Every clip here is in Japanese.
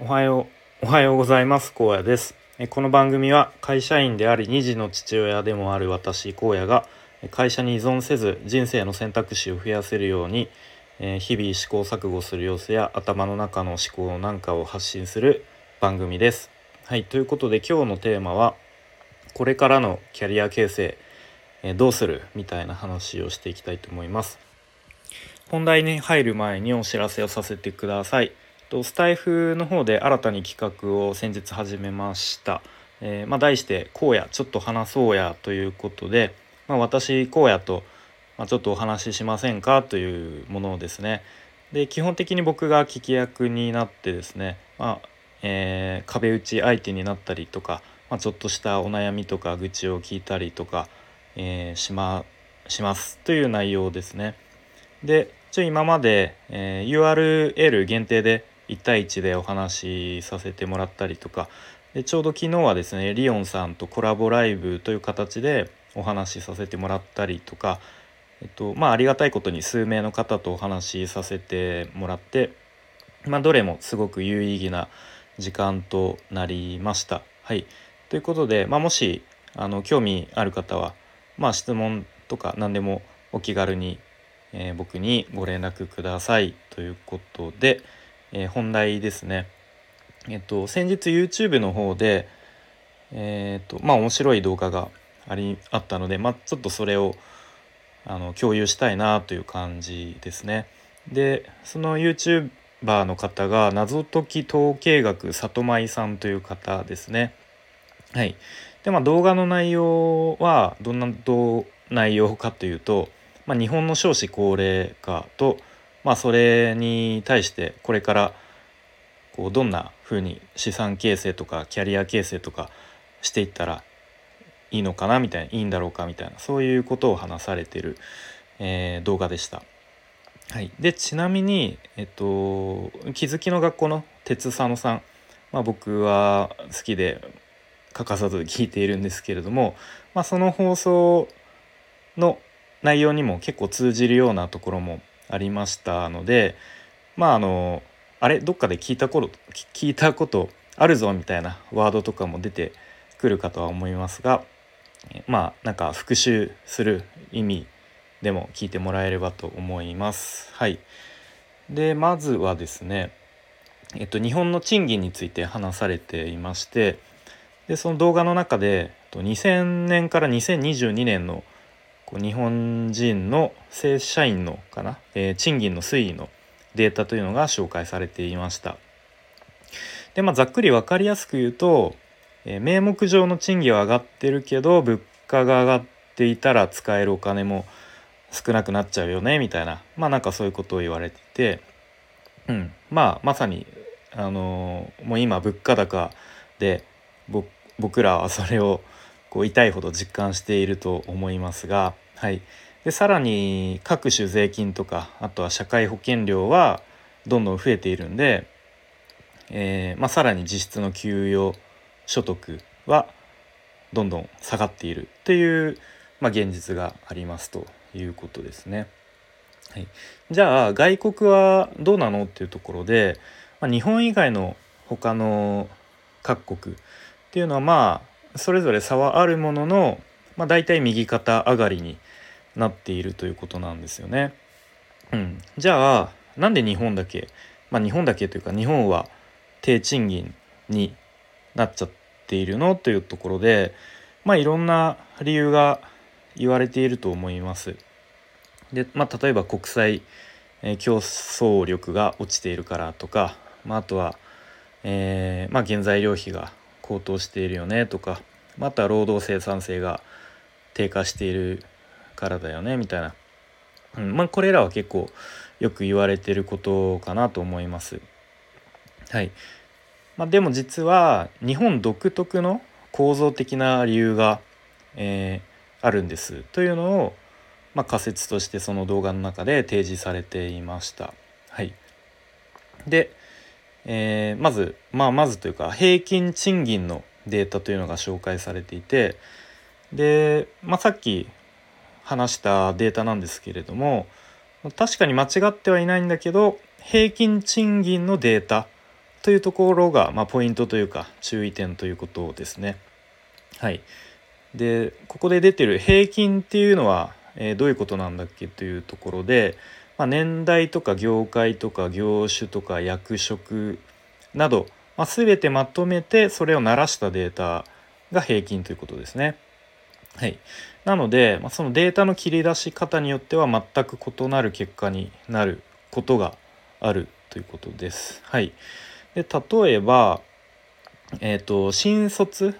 おはようおはようございます。高野です。この番組は会社員であり2児の父親でもある私荒野が会社に依存せず人生の選択肢を増やせるように日々試行錯誤する様子や頭の中の思考なんかを発信する番組です。はいということで今日のテーマはこれからのキャリア形成どうする？みたいな話をしていきたいと思います。本題に入る前にお知らせをさせてください。スタイフの方で新たに企画を先日始めました、えー、まあ、題して「荒野ちょっと話そうや」ということで、まあ、私荒野と、まあ、ちょっとお話ししませんか？というものですね。で基本的に僕が聞き役になってですね、まあえー、壁打ち相手になったりとか、まちょっとしたお悩みとか愚痴を聞いたりとか、えー、しまします。という内容ですね。でちょ今まで、え、URL 限定で1対1でお話しさせてもらったりとかでちょうど昨日はですねリオンさんとコラボライブという形でお話しさせてもらったりとか、えっとまあ、ありがたいことに数名の方とお話しさせてもらって、まあ、どれもすごく有意義な時間となりました。はい、ということで、まあ、もしあの興味ある方は、まあ、質問とか何でもお気軽に、えー、僕にご連絡くださいということで。えー、本題ですね。えっと先日 YouTube の方でえっとまあ面白い動画がありあったので、まあ、ちょっとそれをあの共有したいなという感じですね。でその YouTuber の方が謎解き統計学里舞さんという方ですね。はい。でまあ動画の内容はどんな内容かというと、まあ、日本の少子高齢化とまあそれに対してこれからこうどんなふうに資産形成とかキャリア形成とかしていったらいいのかなみたいないいんだろうかみたいなそういうことを話されてる、えー、動画でした。はい、でちなみに、えっと、気づきの学校の鉄佐野さん、まあ、僕は好きで欠かさず聞いているんですけれども、まあ、その放送の内容にも結構通じるようなところもありましたのでまああのあれ？どっかで聞いたこと聞いたことあるぞみたいなワードとかも出てくるかとは思いますがまあなんか復習する意味でも聞いてもらえればと思います。はい、でまずはですね、えっと、日本の賃金について話されていましてでその動画の中で2000年から2022年の日本人の正社員のかな、えー、賃金の推移のデータというのが紹介されていました。でまあ、ざっくり分かりやすく言うと、えー、名目上の賃金は上がってるけど物価が上がっていたら使えるお金も少なくなっちゃうよねみたいな。まあなんかそういうことを言われてて、うん、まあまさに、あのー、もう今物価高で僕らはそれをこう痛いほど実感していると思いますが、はい、でさらに各種税金とかあとは社会保険料はどんどん増えているんで、えー、まあ、さらに実質の給与所得はどんどん下がっているっていう、まあ、現実がありますということですね。はい、じゃあ外国はどうなのっていうところで、まあ、日本以外の他の各国っていうのはまあそれぞれ差はあるものの、まあ、大体右肩上がりになっているということなんですよね。うん、じゃあなんで日本だけ、まあ、日本だけというか日本は低賃金になっちゃっているのというところで、まあ、いろんな理由が言われていると思います。で、まあ、例えば国際、え競争力が落ちているからとか、まあ、あとは、えーまあ、原材料費が高騰しているよねとかまた労働生産性が低下しているからだよねみたいな、うん、まあこれらは結構よく言われてることかなと思います。はい、まあ、でも実は日本独特の構造的な理由が、えー、あるんですというのを、まあ、仮説としてその動画の中で提示されていました。はい、でえー、まず、まあ、まずというか平均賃金のデータというのが紹介されていてで、まあ、さっき話したデータなんですけれども確かに間違ってはいないんだけど平均賃金のデータというところが、まあ、ポイントというか注意点ということですね。はい、でここで出てる平均っていうのは、えー、どういうことなんだっけというところで、まあ、年代とか業界とか業種とか役職など、まあ、全てまとめてそれを鳴らしたデータが平均ということですね。はい、なので、まあ、そのデータの切り出し方によっては全く異なる結果になることがあるということです。はい、で例えば、えーと、新卒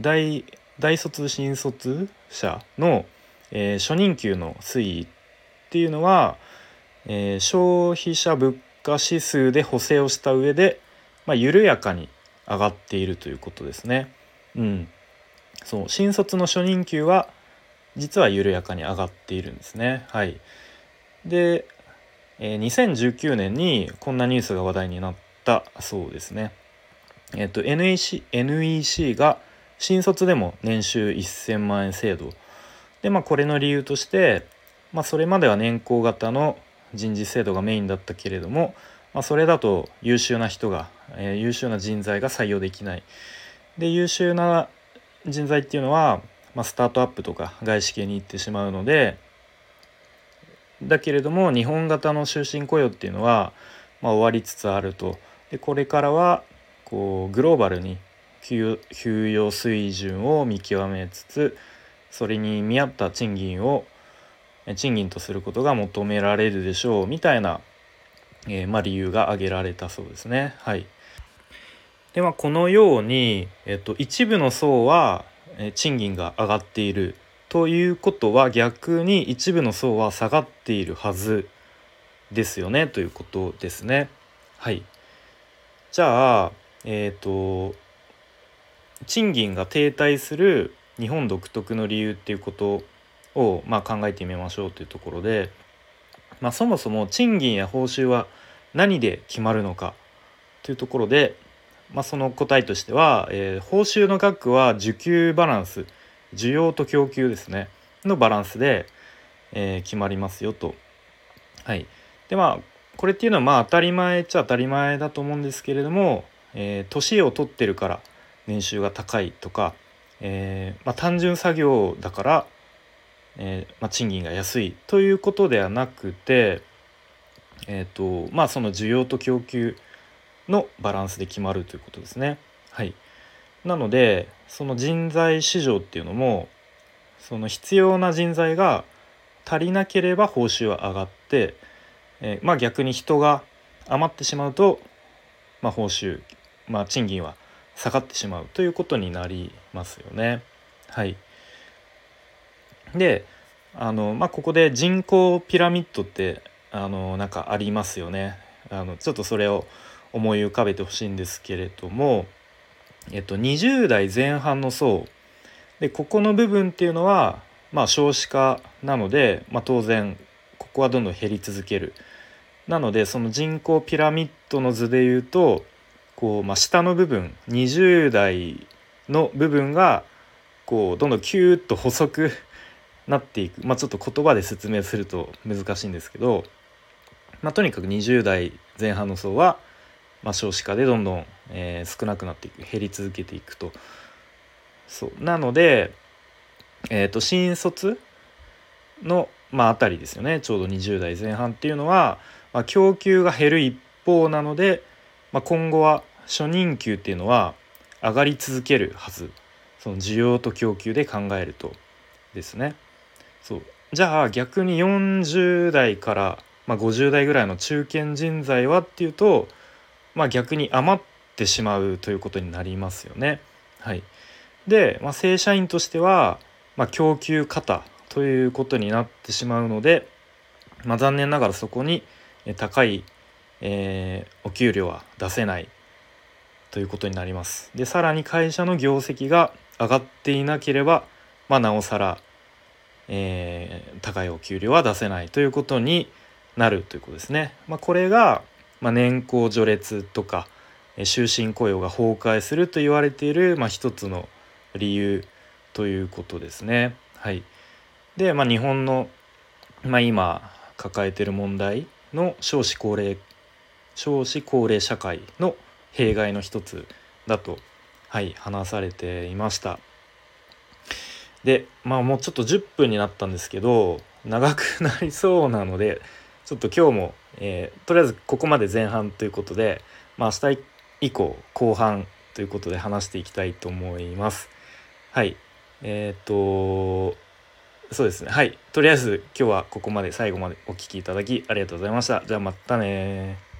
大大卒新卒者の、えー、初任給の推移っていうのは、えー、消費者物価指数で補正をした上で、まあ、緩やかに上がっているということですね。うん、そう新卒の初任給は実は緩やかに上がっているんですね。はい、で、えー、2019年にこんなニュースが話題になったそうですね。えっ、と NEC, NEC が新卒でも年収1000万円制度でまあこれの理由として、まあ、それまでは年功型の人事制度がメインだったけれども、まあ、それだと優秀な人が、えー、優秀な人材が採用できない。で優秀な人材っていうのは、まあ、スタートアップとか外資系に行ってしまうのでだけれども日本型の終身雇用っていうのは、まあ、終わりつつあるとでこれからはこうグローバルに給与水準を見極めつつそれに見合った賃金を賃金とすることが求められるでしょうみたいな、えー、まあ、理由が挙げられたそうですね。はい、でまあこのように、えっと、一部の層は、賃金が上がっているということは逆に一部の層は下がっているはずですよねということですね。はい、じゃあ、えっ、と賃金が停滞する日本独特の理由っていうことを、まあ、考えてみましょうというところで、まあ、そもそも賃金や報酬は何で決まるのかというところで、まあ、その答えとしては、えー、報酬の額は需給バランス需要と供給ですねのバランスで、えー、決まりますよと。はい、でまあこれっていうのはまあ当たり前っちゃ当たり前だと思うんですけれども、えー、年を取ってるから年収が高いとか、えーまあ、単純作業だから、えーまあ、賃金が安いということではなくて、えーとまあ、その需要と供給のバランスで決まるということですね。はい、なのでその人材市場っていうのもその必要な人材が足りなければ報酬は上がって、えー、まあ逆に人が余ってしまうと、まあ、報酬、まあ、賃金は下がってしまうということになりますよね。はい、であの、まあ、ここで人口ピラミッドってあのなんかありますよね。あのちょっとそれを思い浮かべてほしいんですけれども、えっと、20代前半の層でここの部分っていうのは、まあ、少子化なので、まあ、当然ここはどんどん減り続ける。なのでその人口ピラミッドの図でいうとこう、まあ、下の部分20代の部分がこうどんどんキューッと細くなっていく、まあ、ちょっと言葉で説明すると難しいんですけど、まあ、とにかく20代前半の層は、まあ、少子化でどんどん、えー、少なくなっていく減り続けていくと。そうなので、えー、と新卒の、まあ、あたりですよねちょうど20代前半っていうのは、まあ、供給が減る一方なので、まあ、今後は初任給っていうのは上がり続けるはずその需要と供給で考えるとですね。そうじゃあ逆に40代から、まあ、50代ぐらいの中堅人材はっていうと、まあ、逆に余ってしまうということになりますよね。はい、で、まあ、正社員としては、まあ、供給過多ということになってしまうので、まあ、残念ながらそこに高い、えー、お給料は出せないということになります。でさらに会社の業績が上がっていなければ、まあ、なおさら、えー、高いお給料は出せないということになるということですね。まあ、これが、まあ、年功序列とか終身雇用が崩壊すると言われている、まあ、一つの理由ということですね。はい、で、まあ、日本の、まあ、今抱えている問題の少子高齢少子高齢社会の弊害の一つだとはい話されていましたでまあもうちょっと10分になったんですけど長くなりそうなのでちょっと今日も、えー、とりあえずここまで前半ということで、まあ、明日以降後半ということで話していきたいと思います。はい。えっ、とそうですね。はい。とりあえず今日はここまで最後までお聴きいただきありがとうございました。じゃあまたね